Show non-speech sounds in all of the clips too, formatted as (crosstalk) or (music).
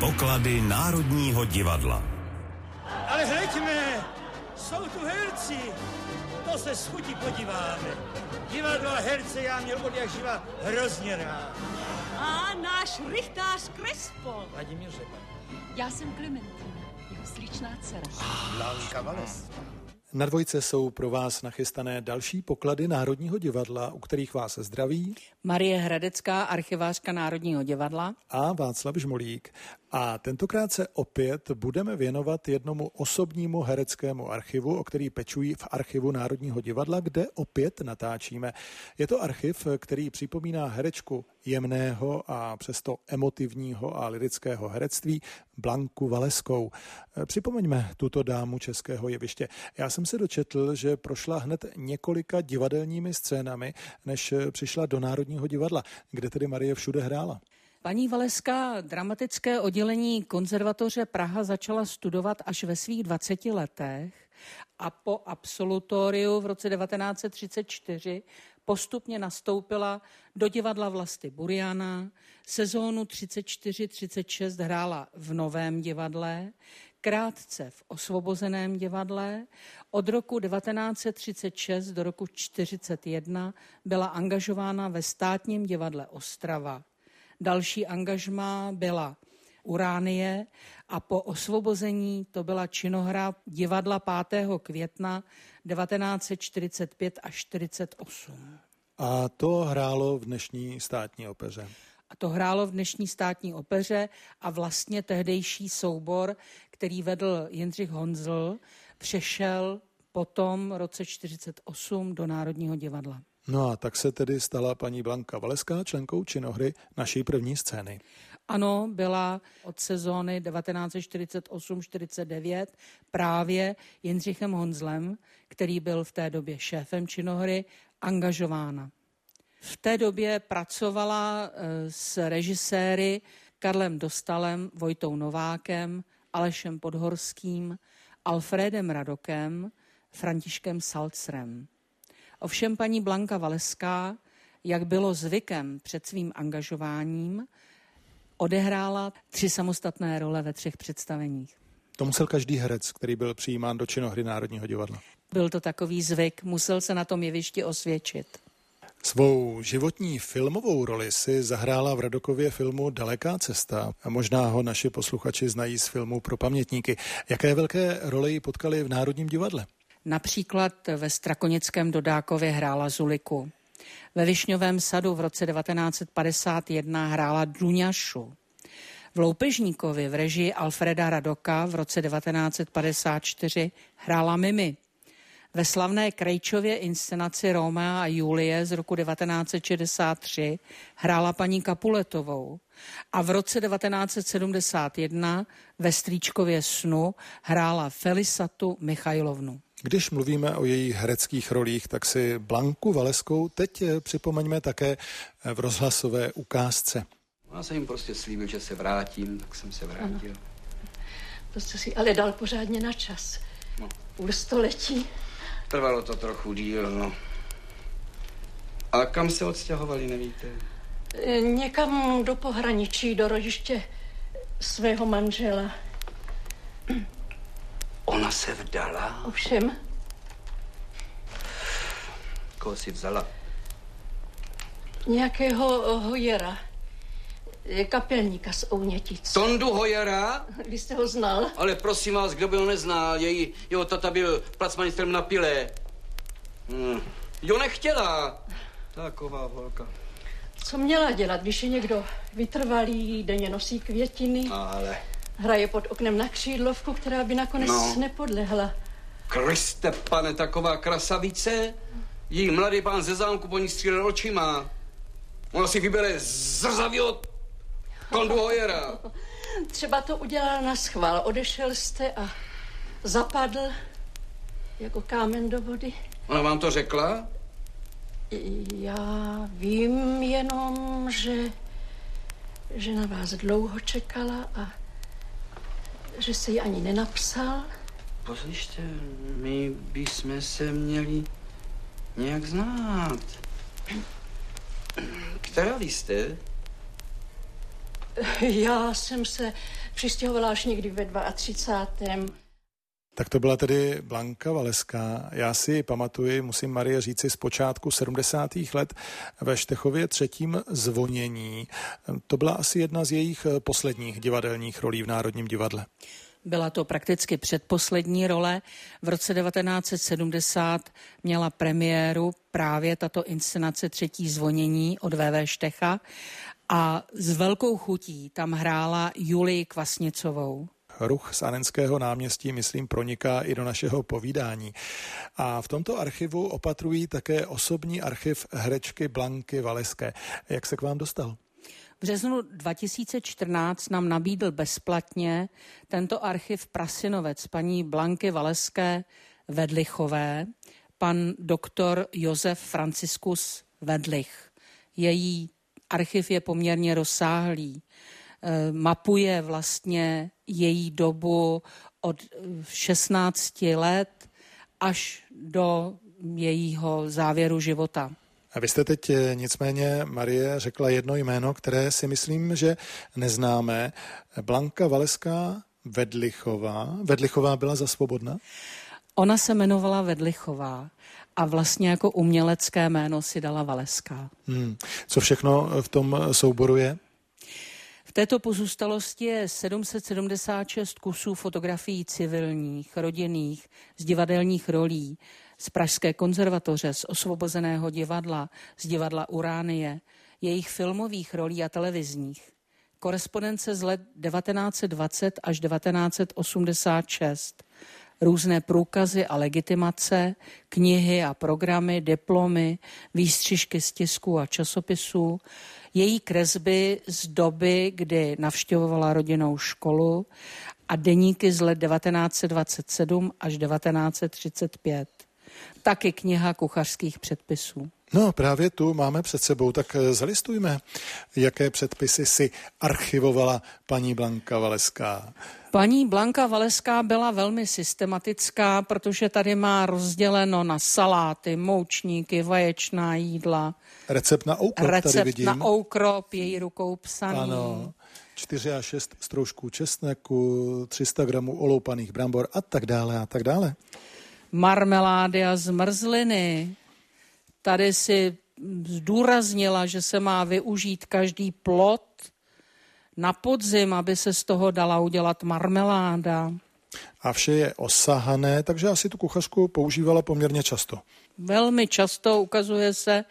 Poklady Národního divadla. Ale hleďme, jsou tu herci. To se s chutí podíváme. Divadlo a herce já měl od jak živa hrozně rád. A náš rychtář Krespo. Vladimír Řepa. Já jsem Klementina, jeho sličná dcera. Blanka Vales. Na dvojce jsou pro vás nachystané další poklady Národního divadla, u kterých vás zdraví Marie Hradecká, archivářka Národního divadla. a Václav Žmolík. A tentokrát se opět budeme věnovat jednomu osobnímu hereckému archivu, o který pečují v archivu Národního divadla, kde opět natáčíme. Je to archiv, který připomíná herečku jemného a přesto emotivního a lirického herectví Blanku Valeskou. Připomeňme tuto dámu českého jeviště. Já jsem se dočetl, že prošla hned několika divadelními scénami, než přišla do Národního divadla, kde tedy Marie všude hrála. Paní Valeská dramatické oddělení konzervatoře Praha začala studovat až ve svých 20 letech a po absolutoriu v roce 1934 postupně nastoupila do divadla Vlasty Buriana, sezónu 34-36 hrála v Novém divadle, krátce v Osvobozeném divadle. Od roku 1936 do roku 1941 byla angažována ve státním divadle Ostrava. Další angažmá byla Uránie a po osvobození to byla činohra divadla 5. května 1945 až 48. A to hrálo v dnešní státní opeře. A to hrálo v dnešní státní opeře a vlastně tehdejší soubor, který vedl Jindřich Honzl, přešel potom v roce 48 do Národního divadla. No a tak se tedy stala paní Blanka Valeská členkou činohry naší první scény. Ano, byla od sezóny 1948-49 právě Jindřichem Honzlem, který byl v té době šéfem činohry, angažována. V té době pracovala eh, s režiséry Karlem Dostalem, Vojtou Novákem, Alešem Podhorským, Alfredem Radokem, Františkem Salcrem. Ovšem paní Blanka Valeská, jak bylo zvykem před svým angažováním, odehrála tři samostatné role ve třech představeních. To musel každý herec, který byl přijímán do činohry Národního divadla. Byl to takový zvyk, musel se na tom jevišti osvědčit. Svou životní filmovou roli si zahrála v Radokově filmu Daleká cesta a možná ho naši posluchači znají z filmu Pro pamětníky. Jaké velké roli ji potkali v Národním divadle? Například ve Strakonickém Dodákově hrála Zuliku. Ve Višňovém sadu v roce 1951 hrála Duňašu. V Loupežníkovi v režii Alfreda Radoka v roce 1954 hrála Mimi. Ve slavné Krejčově inscenaci Romea a Julie z roku 1963 hrála paní Kapuletovou a v roce 1971 ve Strýčkově snu hrála Felisatu Michajlovnu. Když mluvíme o jejich hereckých rolích, tak si Blanku Valeskou teď eh, připomeňme také eh, v rozhlasové ukázce. Já jsem jim prostě slíbil, že se vrátím, tak jsem se vrátil. To jsi si ale dal pořádně na čas. No. Půl století. Trvalo to trochu díl, no. A kam se odstěhovali, nevíte? E, Někam do pohraničí, do rodiště svého manžela. Ona se vdala? Ovšem, Koho si vzala? nějakého hojera, e, kapelníka z Ounětic. Tondu Hojera? Vy jste ho znal? Ale prosím vás, kdo by ho neznal, její, jeho tata byl placmanistrem na pile. Hmm. Jo, nechtěla. Taková holka. Co měla dělat, když je někdo vytrvalý, denně nosí květiny, Ale, hraje pod oknem na křídlovku, která by nakonec No. nepodlehla. Kriste, pane, taková krasavice? Jí mladý pán ze zámku po ní střílel očima. Ona si vybere zrzavýho Tondu Hojera. (laughs) Třeba to udělal na schvál. Odešel jste a zapadl jako kámen do vody. Ona vám to řekla? Já vím jenom, že, že na vás dlouho čekala a že se jí ani nenapsal. Poslyšte, my bychom se měli nějak znát. Která vy jste? Já jsem se přistěhovala až někdy ve 32. Tak to byla tedy Blanka Valeská. Já si pamatuji, musím Marie říci, z počátku 70. let ve Štechově třetím zvonění. To byla asi jedna z jejich posledních divadelních rolí v Národním divadle. Byla to prakticky předposlední role. V roce 1970 měla premiéru právě tato inscenace Třetí zvonění od VV Štecha a s velkou chutí tam hrála Julii Kvasnicovou ruch z Anenského náměstí, myslím, proniká i do našeho povídání. A v tomto archivu opatrují také osobní archiv herečky Blanky Valeské. Jak se k vám dostal? V březnu 2014 nám nabídl bezplatně tento archiv Prasinovec paní Blanky Valeské Vedlichové, pan doktor Josef Franciskus Vedlich. Její archiv je poměrně rozsáhlý. E, mapuje vlastně její dobu od 16 let až do jejího závěru života. A vy jste teď eh, nicméně, Marie, řekla jedno jméno, které si myslím, že neznáme. Blanka Valeská Vedlichová. Vedlichová byla za svobodna? Ona se jmenovala Vedlichová a vlastně jako umělecké jméno si dala Valeská. Hmm. Co všechno v tom souboru je? V této pozůstalosti je 776 kusů fotografií civilních, rodinných, z divadelních rolí, z Pražské konzervatoře, z Osvobozeného divadla, z divadla Uránie, jejich filmových rolí a televizních. Korespondence z let 1920 až 1986 různé průkazy a legitimace, knihy a programy, diplomy, výstřižky z tisku a časopisů, její kresby z doby, kdy navštěvovala rodinnou školu a deníky z let 1927 až 1935. Taky kniha kuchařských předpisů. No, právě tu máme před sebou, tak eh, zalistujme, jaké předpisy si archivovala paní Blanka Valeská. Paní Blanka Valeská byla velmi systematická, protože tady má rozděleno na saláty, moučníky, vaječná jídla. Recept na oukrop Recept tady vidím. na oukrop, její rukou psaný. Ano. 4 až 6 stroužků česneku, 300 gramů oloupaných brambor a tak dále a tak dále. Marmelády a zmrzliny. Tady si zdůraznila, že se má využít každý plot na podzim, aby se z toho dala udělat marmeláda. A vše je osahané, takže asi tu kuchařku používala poměrně často. Velmi často ukazuje se,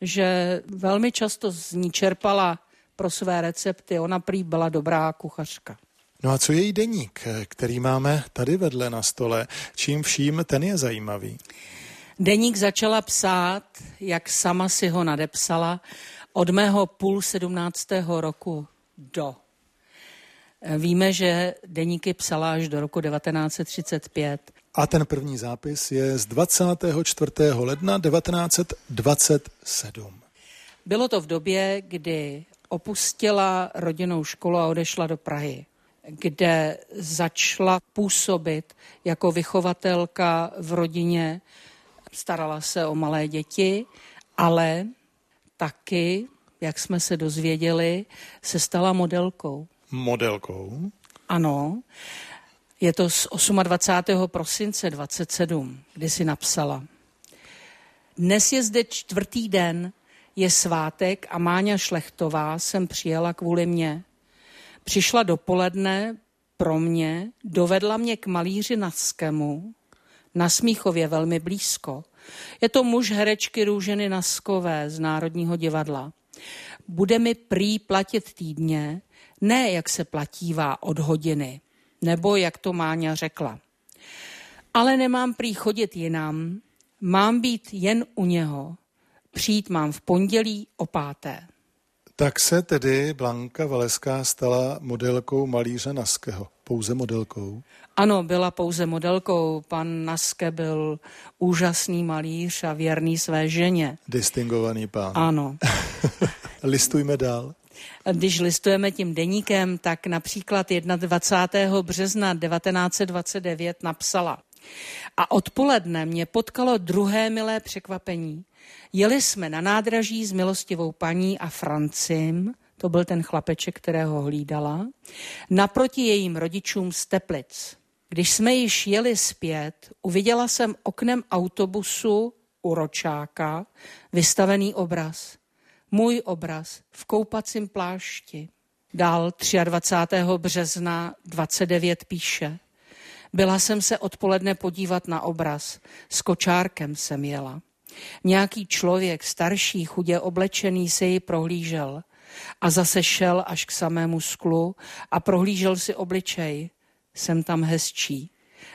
že velmi často z ní čerpala pro své recepty. Ona prý byla dobrá kuchařka. No a co její deník, který máme tady vedle na stole? Čím vším ten je zajímavý? Deník začala psát, jak sama si ho nadepsala, od mého půl sedmnáctého roku do. Víme, že deníky psala až do roku 1935. A ten první zápis je z 24. ledna 1927. Bylo to v době, kdy opustila rodinnou školu a odešla do Prahy, kde začala působit jako vychovatelka v rodině, starala se o malé děti, ale taky, jak jsme se dozvěděli, se stala modelkou. Modelkou? Ano. Je to z 28. prosince 27, kdy si napsala. Dnes je zde čtvrtý den, je svátek a Máňa Šlechtová jsem přijela kvůli mě. Přišla dopoledne pro mě, dovedla mě k malíři Naskému, na Smíchově velmi blízko. Je to muž herečky Růženy Naskové z Národního divadla. Bude mi prý platit týdně, ne jak se platívá od hodiny, nebo jak to Máňa řekla. Ale nemám prý chodit jinam, mám být jen u něho. Přijít mám v pondělí o páté. Tak se tedy Blanka Valeská stala modelkou malíře Naského. Pouze modelkou? Ano, byla pouze modelkou. Pan Naske byl úžasný malíř a věrný své ženě. Distingovaný pán. Ano. (laughs) Listujme dál. Když listujeme tím deníkem, tak například 21. března 1929 napsala. A odpoledne mě potkalo druhé milé překvapení. Jeli jsme na nádraží s milostivou paní a Francim, to byl ten chlapeček, kterého hlídala, naproti jejím rodičům z Teplic. Když jsme již jeli zpět, uviděla jsem oknem autobusu u ročáka vystavený obraz. Můj obraz v koupacím plášti. Dál 23. března 29 píše. Byla jsem se odpoledne podívat na obraz. S kočárkem jsem jela. Nějaký člověk, starší, chudě oblečený, se ji prohlížel a zase šel až k samému sklu a prohlížel si obličej. Jsem tam hezčí.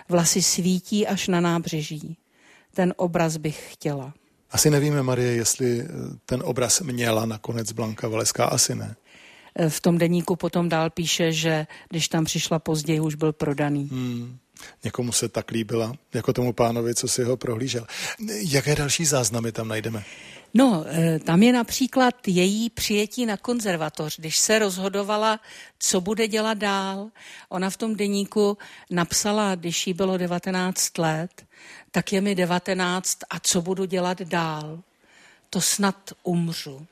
Vlasy svítí až na nábřeží. Ten obraz bych chtěla. Asi nevíme, Marie, jestli ten obraz měla nakonec Blanka Valeská, asi ne. V tom deníku potom dál píše, že když tam přišla později, už byl prodaný. Hmm. Někomu se tak líbila, jako tomu pánovi, co si ho prohlížel. Jaké další záznamy tam najdeme? No, e, tam je například její přijetí na konzervatoř, když se rozhodovala, co bude dělat dál. Ona v tom deníku napsala, když jí bylo 19 let, tak je mi 19 a co budu dělat dál. To snad umřu.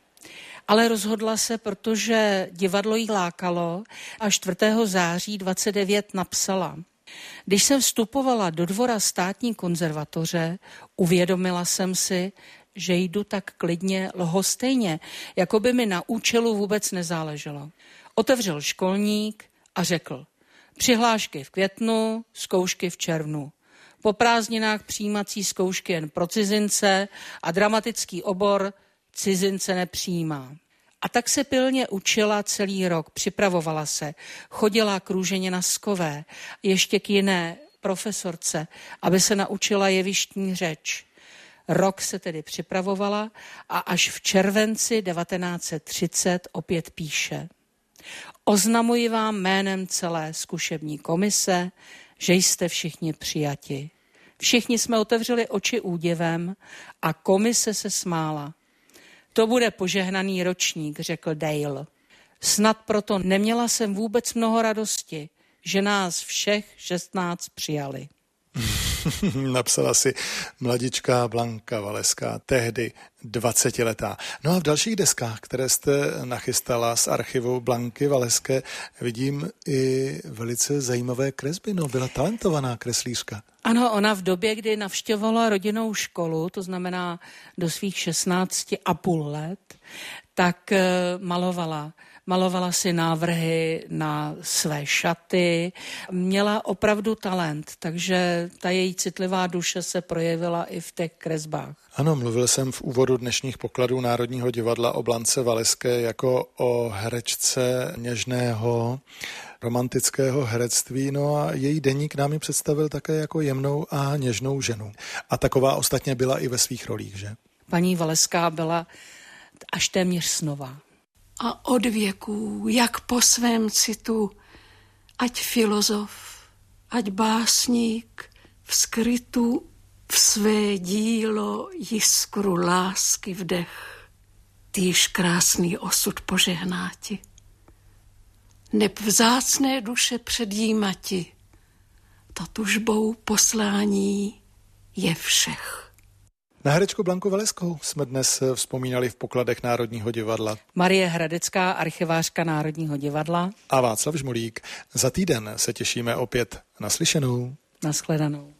Ale rozhodla se, protože divadlo jí lákalo a 4. září 29 napsala – když jsem vstupovala do dvora státní konzervatoře, uvědomila jsem si, že jdu tak klidně lhostejně, jako by mi na účelu vůbec nezáleželo. Otevřel školník a řekl, přihlášky v květnu, zkoušky v červnu. Po prázdninách přijímací zkoušky jen pro cizince a dramatický obor cizince nepřijímá. A tak se pilně učila celý rok, připravovala se, chodila růženě na skové, ještě k jiné profesorce, aby se naučila jevištní řeč. Rok se tedy připravovala a až v červenci 1930 opět píše. Oznamuji vám jménem celé zkušební komise, že jste všichni přijati. Všichni jsme otevřeli oči úděvem a komise se smála. To bude požehnaný ročník, řekl Dale. Snad proto neměla jsem vůbec mnoho radosti, že nás všech 16 přijali. (laughs) Napsala si mladička Blanka Valeská, tehdy 20-letá. No a v dalších deskách, které jste nachystala z archivu Blanky Valeské, vidím i velice zajímavé kresby. No, byla talentovaná kreslířka. Ano, ona v době, kdy navštěvovala rodinnou školu, to znamená do svých 16 a půl let, tak eh, malovala malovala si návrhy na své šaty, měla opravdu talent, takže ta její citlivá duše se projevila i v těch kresbách. Ano, mluvil jsem v úvodu dnešních pokladů Národního divadla o Blance Valeské jako o herečce něžného romantického herectví, no a její deník nám ji představil také jako jemnou a něžnou ženu. A taková ostatně byla i ve svých rolích, že? Paní Valeská byla až téměř snová a od věků, jak po svém citu, ať filozof, ať básník, v skrytu v své dílo jiskru lásky vdech, týž krásný osud požehnáti. Neb vzácné duše předjímati, to tužbou poslání je všech. Na herečku Blanku Valeskou jsme dnes eh, vzpomínali v pokladech Národního divadla. Marie Hradecká, archivářka Národního divadla. A Václav Žmolík. Za týden se těšíme opět naslyšenou. Naschledanou.